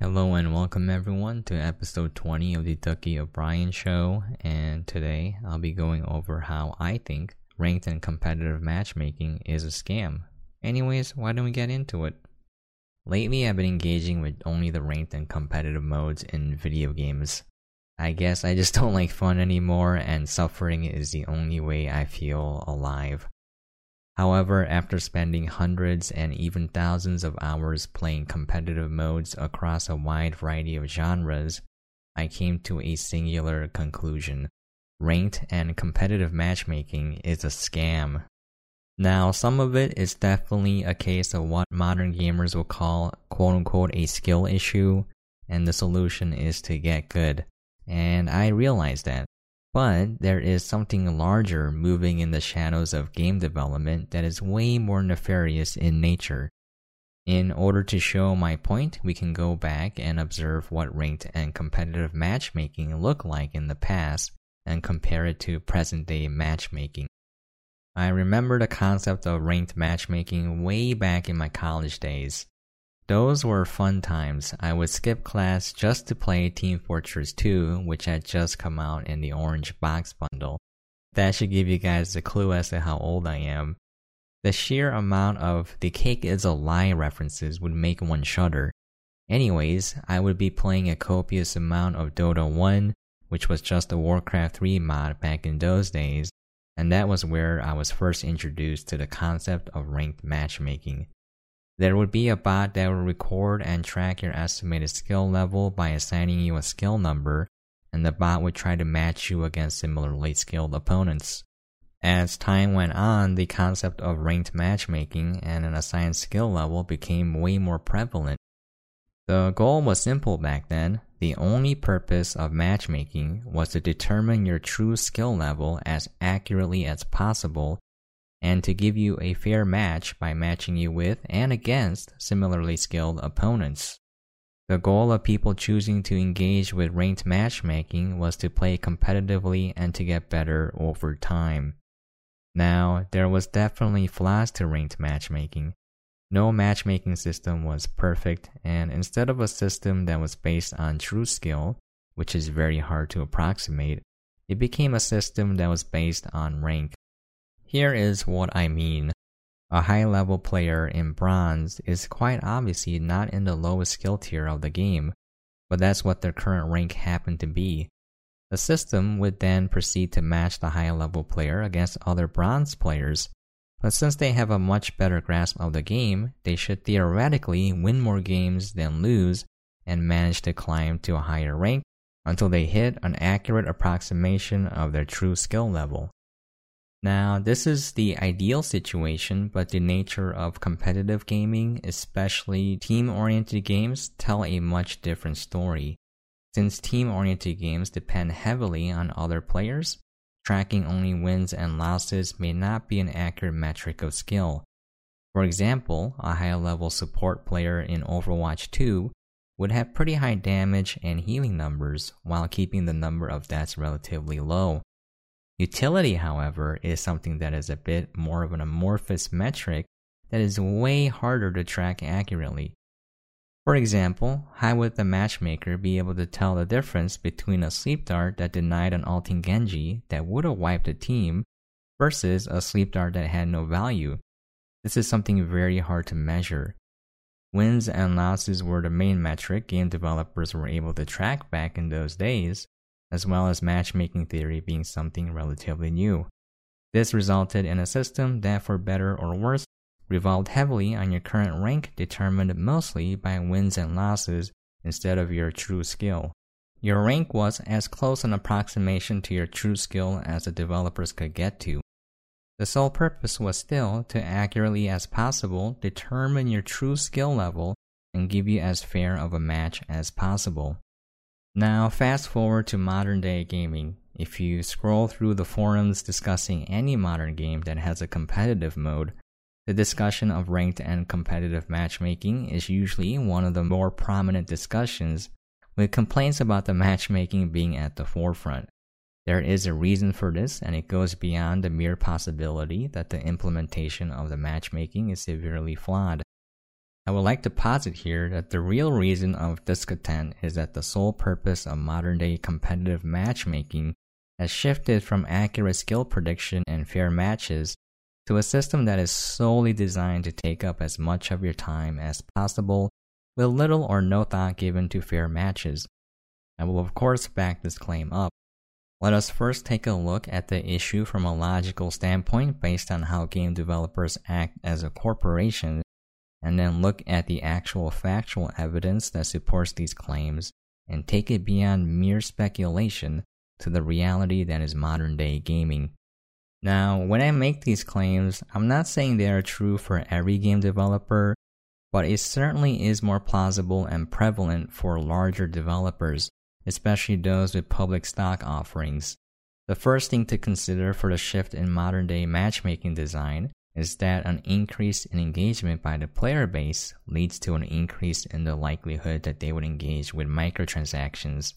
Hello and welcome everyone to episode 20 of the Ducky O'Brien Show. And today I'll be going over how I think ranked and competitive matchmaking is a scam. Anyways, why don't we get into it? Lately, I've been engaging with only the ranked and competitive modes in video games. I guess I just don't like fun anymore, and suffering is the only way I feel alive. However, after spending hundreds and even thousands of hours playing competitive modes across a wide variety of genres, I came to a singular conclusion. Ranked and competitive matchmaking is a scam. Now, some of it is definitely a case of what modern gamers will call quote unquote a skill issue, and the solution is to get good. And I realize that. But there is something larger moving in the shadows of game development that is way more nefarious in nature. In order to show my point, we can go back and observe what ranked and competitive matchmaking looked like in the past and compare it to present day matchmaking. I remember the concept of ranked matchmaking way back in my college days. Those were fun times. I would skip class just to play Team Fortress 2, which had just come out in the orange box bundle. That should give you guys a clue as to how old I am. The sheer amount of the cake is a lie references would make one shudder. Anyways, I would be playing a copious amount of Dota 1, which was just a Warcraft 3 mod back in those days, and that was where I was first introduced to the concept of ranked matchmaking. There would be a bot that would record and track your estimated skill level by assigning you a skill number, and the bot would try to match you against similarly skilled opponents. As time went on, the concept of ranked matchmaking and an assigned skill level became way more prevalent. The goal was simple back then. The only purpose of matchmaking was to determine your true skill level as accurately as possible and to give you a fair match by matching you with and against similarly skilled opponents. The goal of people choosing to engage with ranked matchmaking was to play competitively and to get better over time. Now, there was definitely flaws to ranked matchmaking. No matchmaking system was perfect, and instead of a system that was based on true skill, which is very hard to approximate, it became a system that was based on rank. Here is what I mean. A high level player in bronze is quite obviously not in the lowest skill tier of the game, but that's what their current rank happened to be. The system would then proceed to match the high level player against other bronze players, but since they have a much better grasp of the game, they should theoretically win more games than lose and manage to climb to a higher rank until they hit an accurate approximation of their true skill level. Now, this is the ideal situation, but the nature of competitive gaming, especially team oriented games, tell a much different story. Since team oriented games depend heavily on other players, tracking only wins and losses may not be an accurate metric of skill. For example, a high level support player in Overwatch 2 would have pretty high damage and healing numbers while keeping the number of deaths relatively low. Utility, however, is something that is a bit more of an amorphous metric that is way harder to track accurately. For example, how would the matchmaker be able to tell the difference between a sleep dart that denied an ulting Genji that would have wiped a team versus a sleep dart that had no value? This is something very hard to measure. Wins and losses were the main metric game developers were able to track back in those days, as well as matchmaking theory being something relatively new. This resulted in a system that, for better or worse, revolved heavily on your current rank determined mostly by wins and losses instead of your true skill. Your rank was as close an approximation to your true skill as the developers could get to. The sole purpose was still to accurately as possible determine your true skill level and give you as fair of a match as possible. Now, fast forward to modern day gaming. If you scroll through the forums discussing any modern game that has a competitive mode, the discussion of ranked and competitive matchmaking is usually one of the more prominent discussions, with complaints about the matchmaking being at the forefront. There is a reason for this, and it goes beyond the mere possibility that the implementation of the matchmaking is severely flawed. I would like to posit here that the real reason of discontent is that the sole purpose of modern day competitive matchmaking has shifted from accurate skill prediction and fair matches to a system that is solely designed to take up as much of your time as possible with little or no thought given to fair matches. I will, of course, back this claim up. Let us first take a look at the issue from a logical standpoint based on how game developers act as a corporation and then look at the actual factual evidence that supports these claims and take it beyond mere speculation to the reality that is modern day gaming. Now, when I make these claims, I'm not saying they are true for every game developer, but it certainly is more plausible and prevalent for larger developers, especially those with public stock offerings. The first thing to consider for the shift in modern day matchmaking design is that an increase in engagement by the player base leads to an increase in the likelihood that they would engage with microtransactions.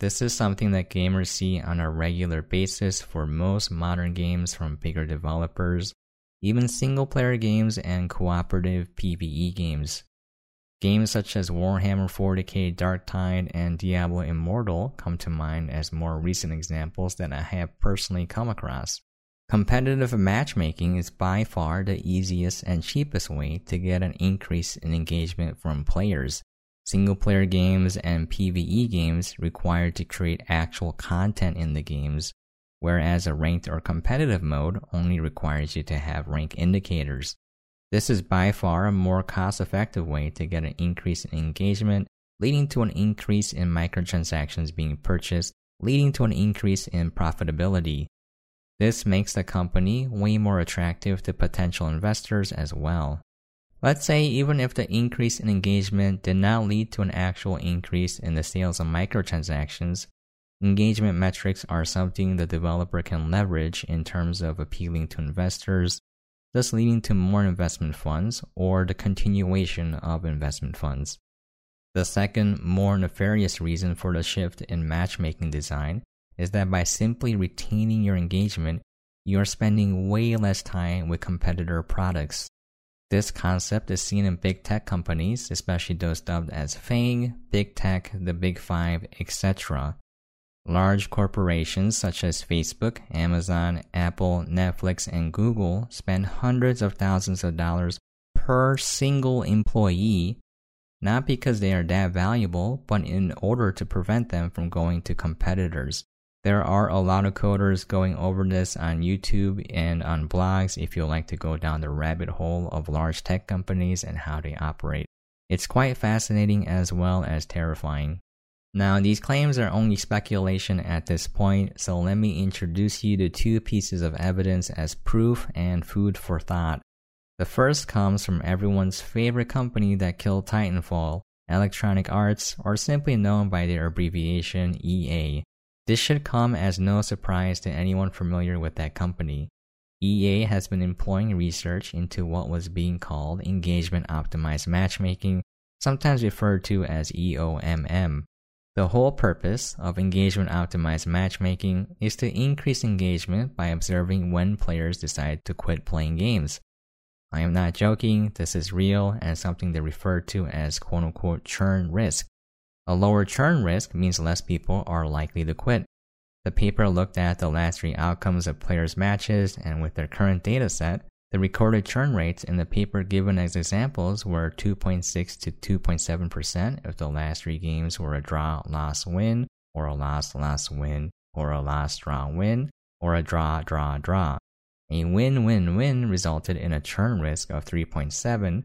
This is something that gamers see on a regular basis for most modern games from bigger developers, even single player games and cooperative PvE games. Games such as Warhammer 40k Darktide and Diablo Immortal come to mind as more recent examples that I have personally come across. Competitive matchmaking is by far the easiest and cheapest way to get an increase in engagement from players. Single player games and PvE games require to create actual content in the games, whereas a ranked or competitive mode only requires you to have rank indicators. This is by far a more cost effective way to get an increase in engagement, leading to an increase in microtransactions being purchased, leading to an increase in profitability. This makes the company way more attractive to potential investors as well. Let's say even if the increase in engagement did not lead to an actual increase in the sales of microtransactions, engagement metrics are something the developer can leverage in terms of appealing to investors, thus leading to more investment funds or the continuation of investment funds. The second, more nefarious reason for the shift in matchmaking design is that by simply retaining your engagement, you are spending way less time with competitor products. This concept is seen in big tech companies, especially those dubbed as FANG, Big Tech, the Big Five, etc. Large corporations such as Facebook, Amazon, Apple, Netflix, and Google spend hundreds of thousands of dollars per single employee, not because they are that valuable, but in order to prevent them from going to competitors. There are a lot of coders going over this on YouTube and on blogs if you like to go down the rabbit hole of large tech companies and how they operate. It's quite fascinating as well as terrifying. Now, these claims are only speculation at this point, so let me introduce you to two pieces of evidence as proof and food for thought. The first comes from everyone's favorite company that killed Titanfall, Electronic Arts, or simply known by their abbreviation EA. This should come as no surprise to anyone familiar with that company. EA has been employing research into what was being called engagement optimized matchmaking, sometimes referred to as EOMM. The whole purpose of engagement optimized matchmaking is to increase engagement by observing when players decide to quit playing games. I am not joking, this is real and something they refer to as quote unquote churn risk. A lower churn risk means less people are likely to quit. The paper looked at the last three outcomes of players' matches, and with their current data set, the recorded churn rates in the paper given as examples were 2.6 to 2.7% if the last three games were a draw, loss, win, or a loss, loss, win, or a loss, draw, win, or a draw, draw, draw. A win win win resulted in a churn risk of 3.7,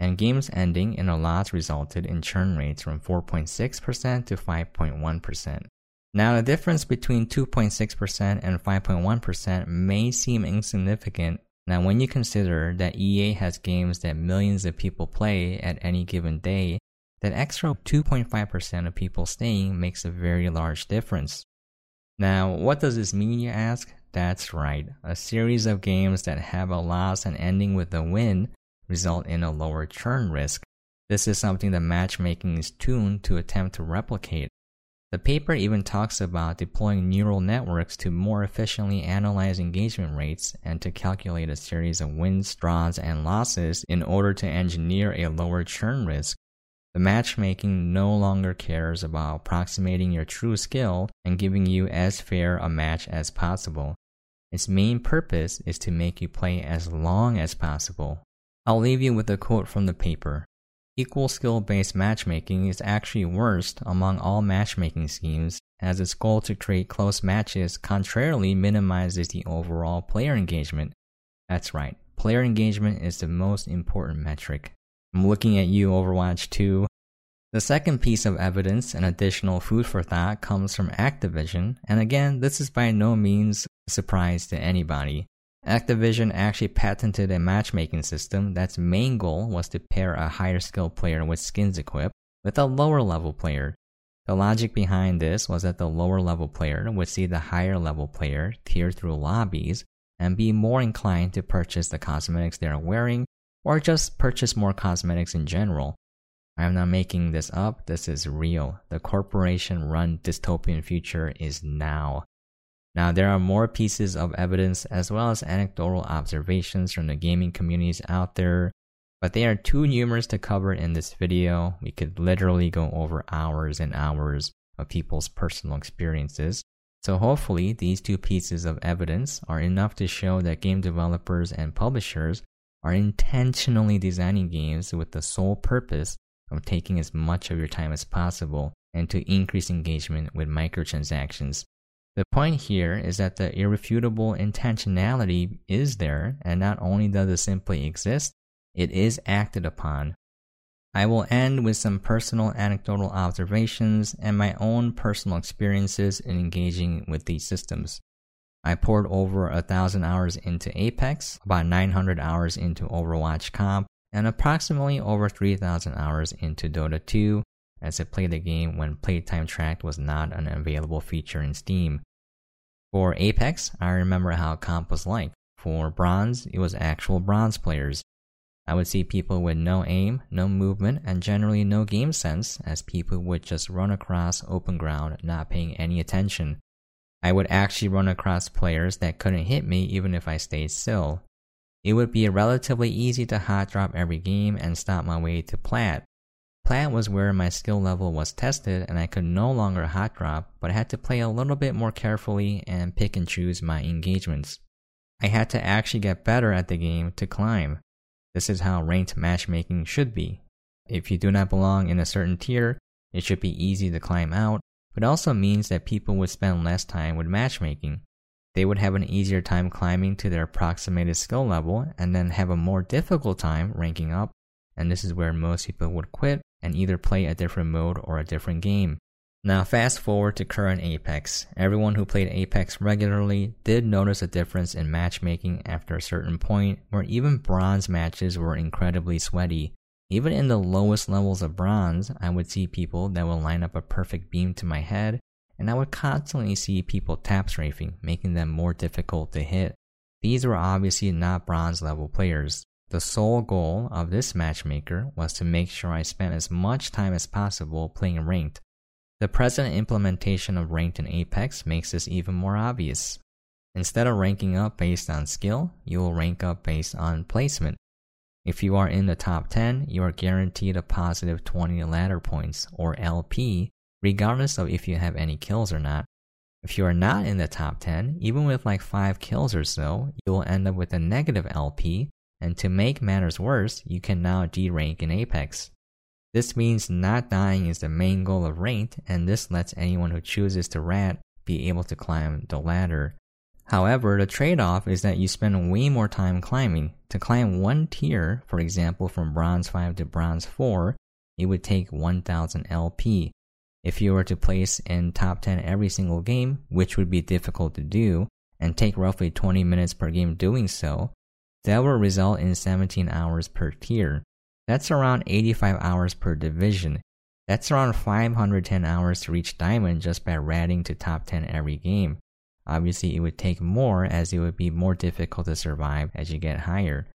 and games ending in a loss resulted in churn rates from 4.6% to 5.1%. Now, the difference between 2.6% and 5.1% may seem insignificant. Now, when you consider that EA has games that millions of people play at any given day, that extra 2.5% of people staying makes a very large difference. Now, what does this mean, you ask? That's right. A series of games that have a loss and ending with a win result in a lower churn risk. This is something that matchmaking is tuned to attempt to replicate. The paper even talks about deploying neural networks to more efficiently analyze engagement rates and to calculate a series of wins, draws, and losses in order to engineer a lower churn risk. The matchmaking no longer cares about approximating your true skill and giving you as fair a match as possible. Its main purpose is to make you play as long as possible. I'll leave you with a quote from the paper. Equal skill based matchmaking is actually worst among all matchmaking schemes, as its goal to create close matches contrarily minimizes the overall player engagement. That's right, player engagement is the most important metric. I'm looking at you, Overwatch 2. The second piece of evidence and additional food for thought comes from Activision, and again, this is by no means a surprise to anybody. Activision actually patented a matchmaking system that's main goal was to pair a higher skill player with skins equipped with a lower level player. The logic behind this was that the lower level player would see the higher level player tear through lobbies and be more inclined to purchase the cosmetics they are wearing or just purchase more cosmetics in general. I am not making this up, this is real. The corporation run dystopian future is now. Now, there are more pieces of evidence as well as anecdotal observations from the gaming communities out there, but they are too numerous to cover in this video. We could literally go over hours and hours of people's personal experiences. So, hopefully, these two pieces of evidence are enough to show that game developers and publishers are intentionally designing games with the sole purpose of taking as much of your time as possible and to increase engagement with microtransactions. The point here is that the irrefutable intentionality is there, and not only does it simply exist, it is acted upon. I will end with some personal anecdotal observations and my own personal experiences in engaging with these systems. I poured over a thousand hours into Apex, about 900 hours into Overwatch Comp, and approximately over 3,000 hours into Dota 2, as I played the game when Playtime Tracked was not an available feature in Steam. For Apex, I remember how comp was like. For Bronze, it was actual Bronze players. I would see people with no aim, no movement, and generally no game sense, as people would just run across open ground not paying any attention. I would actually run across players that couldn't hit me even if I stayed still. It would be relatively easy to hot drop every game and stop my way to plat, Plat was where my skill level was tested and I could no longer hot drop, but I had to play a little bit more carefully and pick and choose my engagements. I had to actually get better at the game to climb. This is how ranked matchmaking should be. If you do not belong in a certain tier, it should be easy to climb out, but also means that people would spend less time with matchmaking. They would have an easier time climbing to their approximated skill level and then have a more difficult time ranking up, and this is where most people would quit and either play a different mode or a different game. Now, fast forward to current Apex. Everyone who played Apex regularly did notice a difference in matchmaking after a certain point, where even bronze matches were incredibly sweaty. Even in the lowest levels of bronze, I would see people that would line up a perfect beam to my head, and I would constantly see people tap strafing, making them more difficult to hit. These were obviously not bronze level players. The sole goal of this matchmaker was to make sure I spent as much time as possible playing ranked. The present implementation of ranked in Apex makes this even more obvious. Instead of ranking up based on skill, you will rank up based on placement. If you are in the top 10, you are guaranteed a positive 20 ladder points, or LP, regardless of if you have any kills or not. If you are not in the top 10, even with like 5 kills or so, you will end up with a negative LP, and to make matters worse, you can now D-rank in Apex. This means not dying is the main goal of ranked, and this lets anyone who chooses to rat be able to climb the ladder. However, the trade-off is that you spend way more time climbing. To climb one tier, for example from Bronze 5 to Bronze 4, it would take 1000 LP. If you were to place in top 10 every single game, which would be difficult to do, and take roughly 20 minutes per game doing so, that will result in 17 hours per tier. That's around 85 hours per division. That's around 510 hours to reach diamond just by ratting to top 10 every game. Obviously, it would take more as it would be more difficult to survive as you get higher.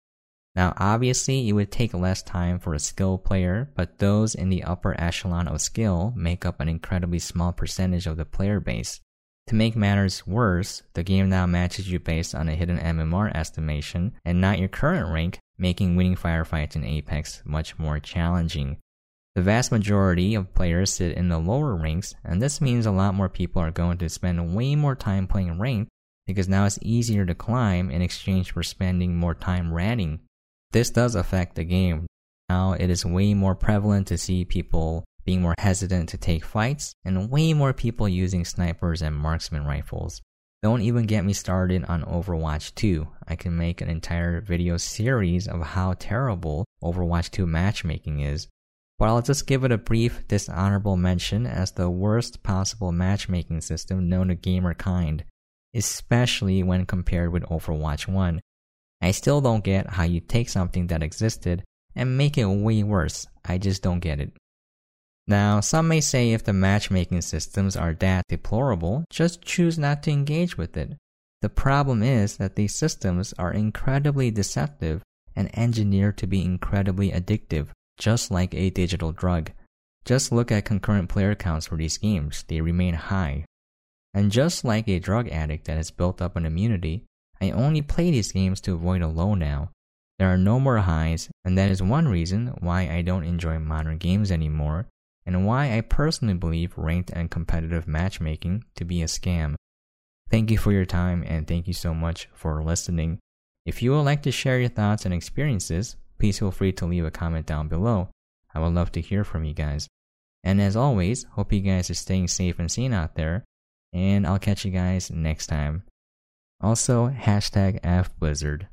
Now, obviously, it would take less time for a skilled player, but those in the upper echelon of skill make up an incredibly small percentage of the player base. To make matters worse, the game now matches you based on a hidden MMR estimation and not your current rank, making winning firefights in Apex much more challenging. The vast majority of players sit in the lower ranks, and this means a lot more people are going to spend way more time playing ranked because now it's easier to climb in exchange for spending more time ratting. This does affect the game. Now it is way more prevalent to see people being more hesitant to take fights, and way more people using snipers and marksman rifles. Don't even get me started on Overwatch 2. I can make an entire video series of how terrible Overwatch 2 matchmaking is. But I'll just give it a brief dishonorable mention as the worst possible matchmaking system known to gamer kind, especially when compared with Overwatch 1. I still don't get how you take something that existed and make it way worse. I just don't get it. Now, some may say if the matchmaking systems are that deplorable, just choose not to engage with it. The problem is that these systems are incredibly deceptive and engineered to be incredibly addictive, just like a digital drug. Just look at concurrent player counts for these games, they remain high. And just like a drug addict that has built up an immunity, I only play these games to avoid a low now. There are no more highs, and that is one reason why I don't enjoy modern games anymore and why I personally believe ranked and competitive matchmaking to be a scam. Thank you for your time and thank you so much for listening. If you would like to share your thoughts and experiences, please feel free to leave a comment down below. I would love to hear from you guys. And as always, hope you guys are staying safe and sane out there, and I'll catch you guys next time. Also, hashtag FBlizzard.